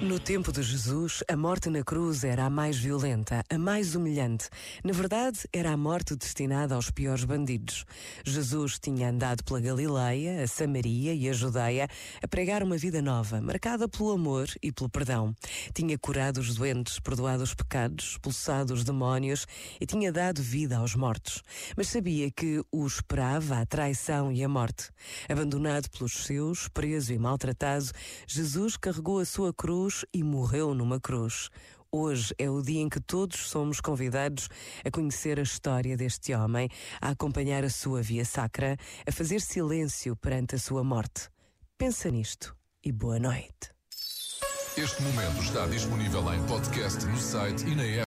No tempo de Jesus, a morte na cruz era a mais violenta, a mais humilhante. Na verdade, era a morte destinada aos piores bandidos. Jesus tinha andado pela Galileia, a Samaria e a Judeia a pregar uma vida nova, marcada pelo amor e pelo perdão. Tinha curado os doentes, perdoado os pecados, expulsado os demónios e tinha dado vida aos mortos. Mas sabia que o esperava a traição e a morte. Abandonado pelos seus, preso e maltratado, Jesus carregou a sua cruz cruz e morreu numa cruz. Hoje é o dia em que todos somos convidados a conhecer a história deste homem, a acompanhar a sua via sacra, a fazer silêncio perante a sua morte. Pensa nisto e boa noite. Este momento está disponível em podcast no site e na app.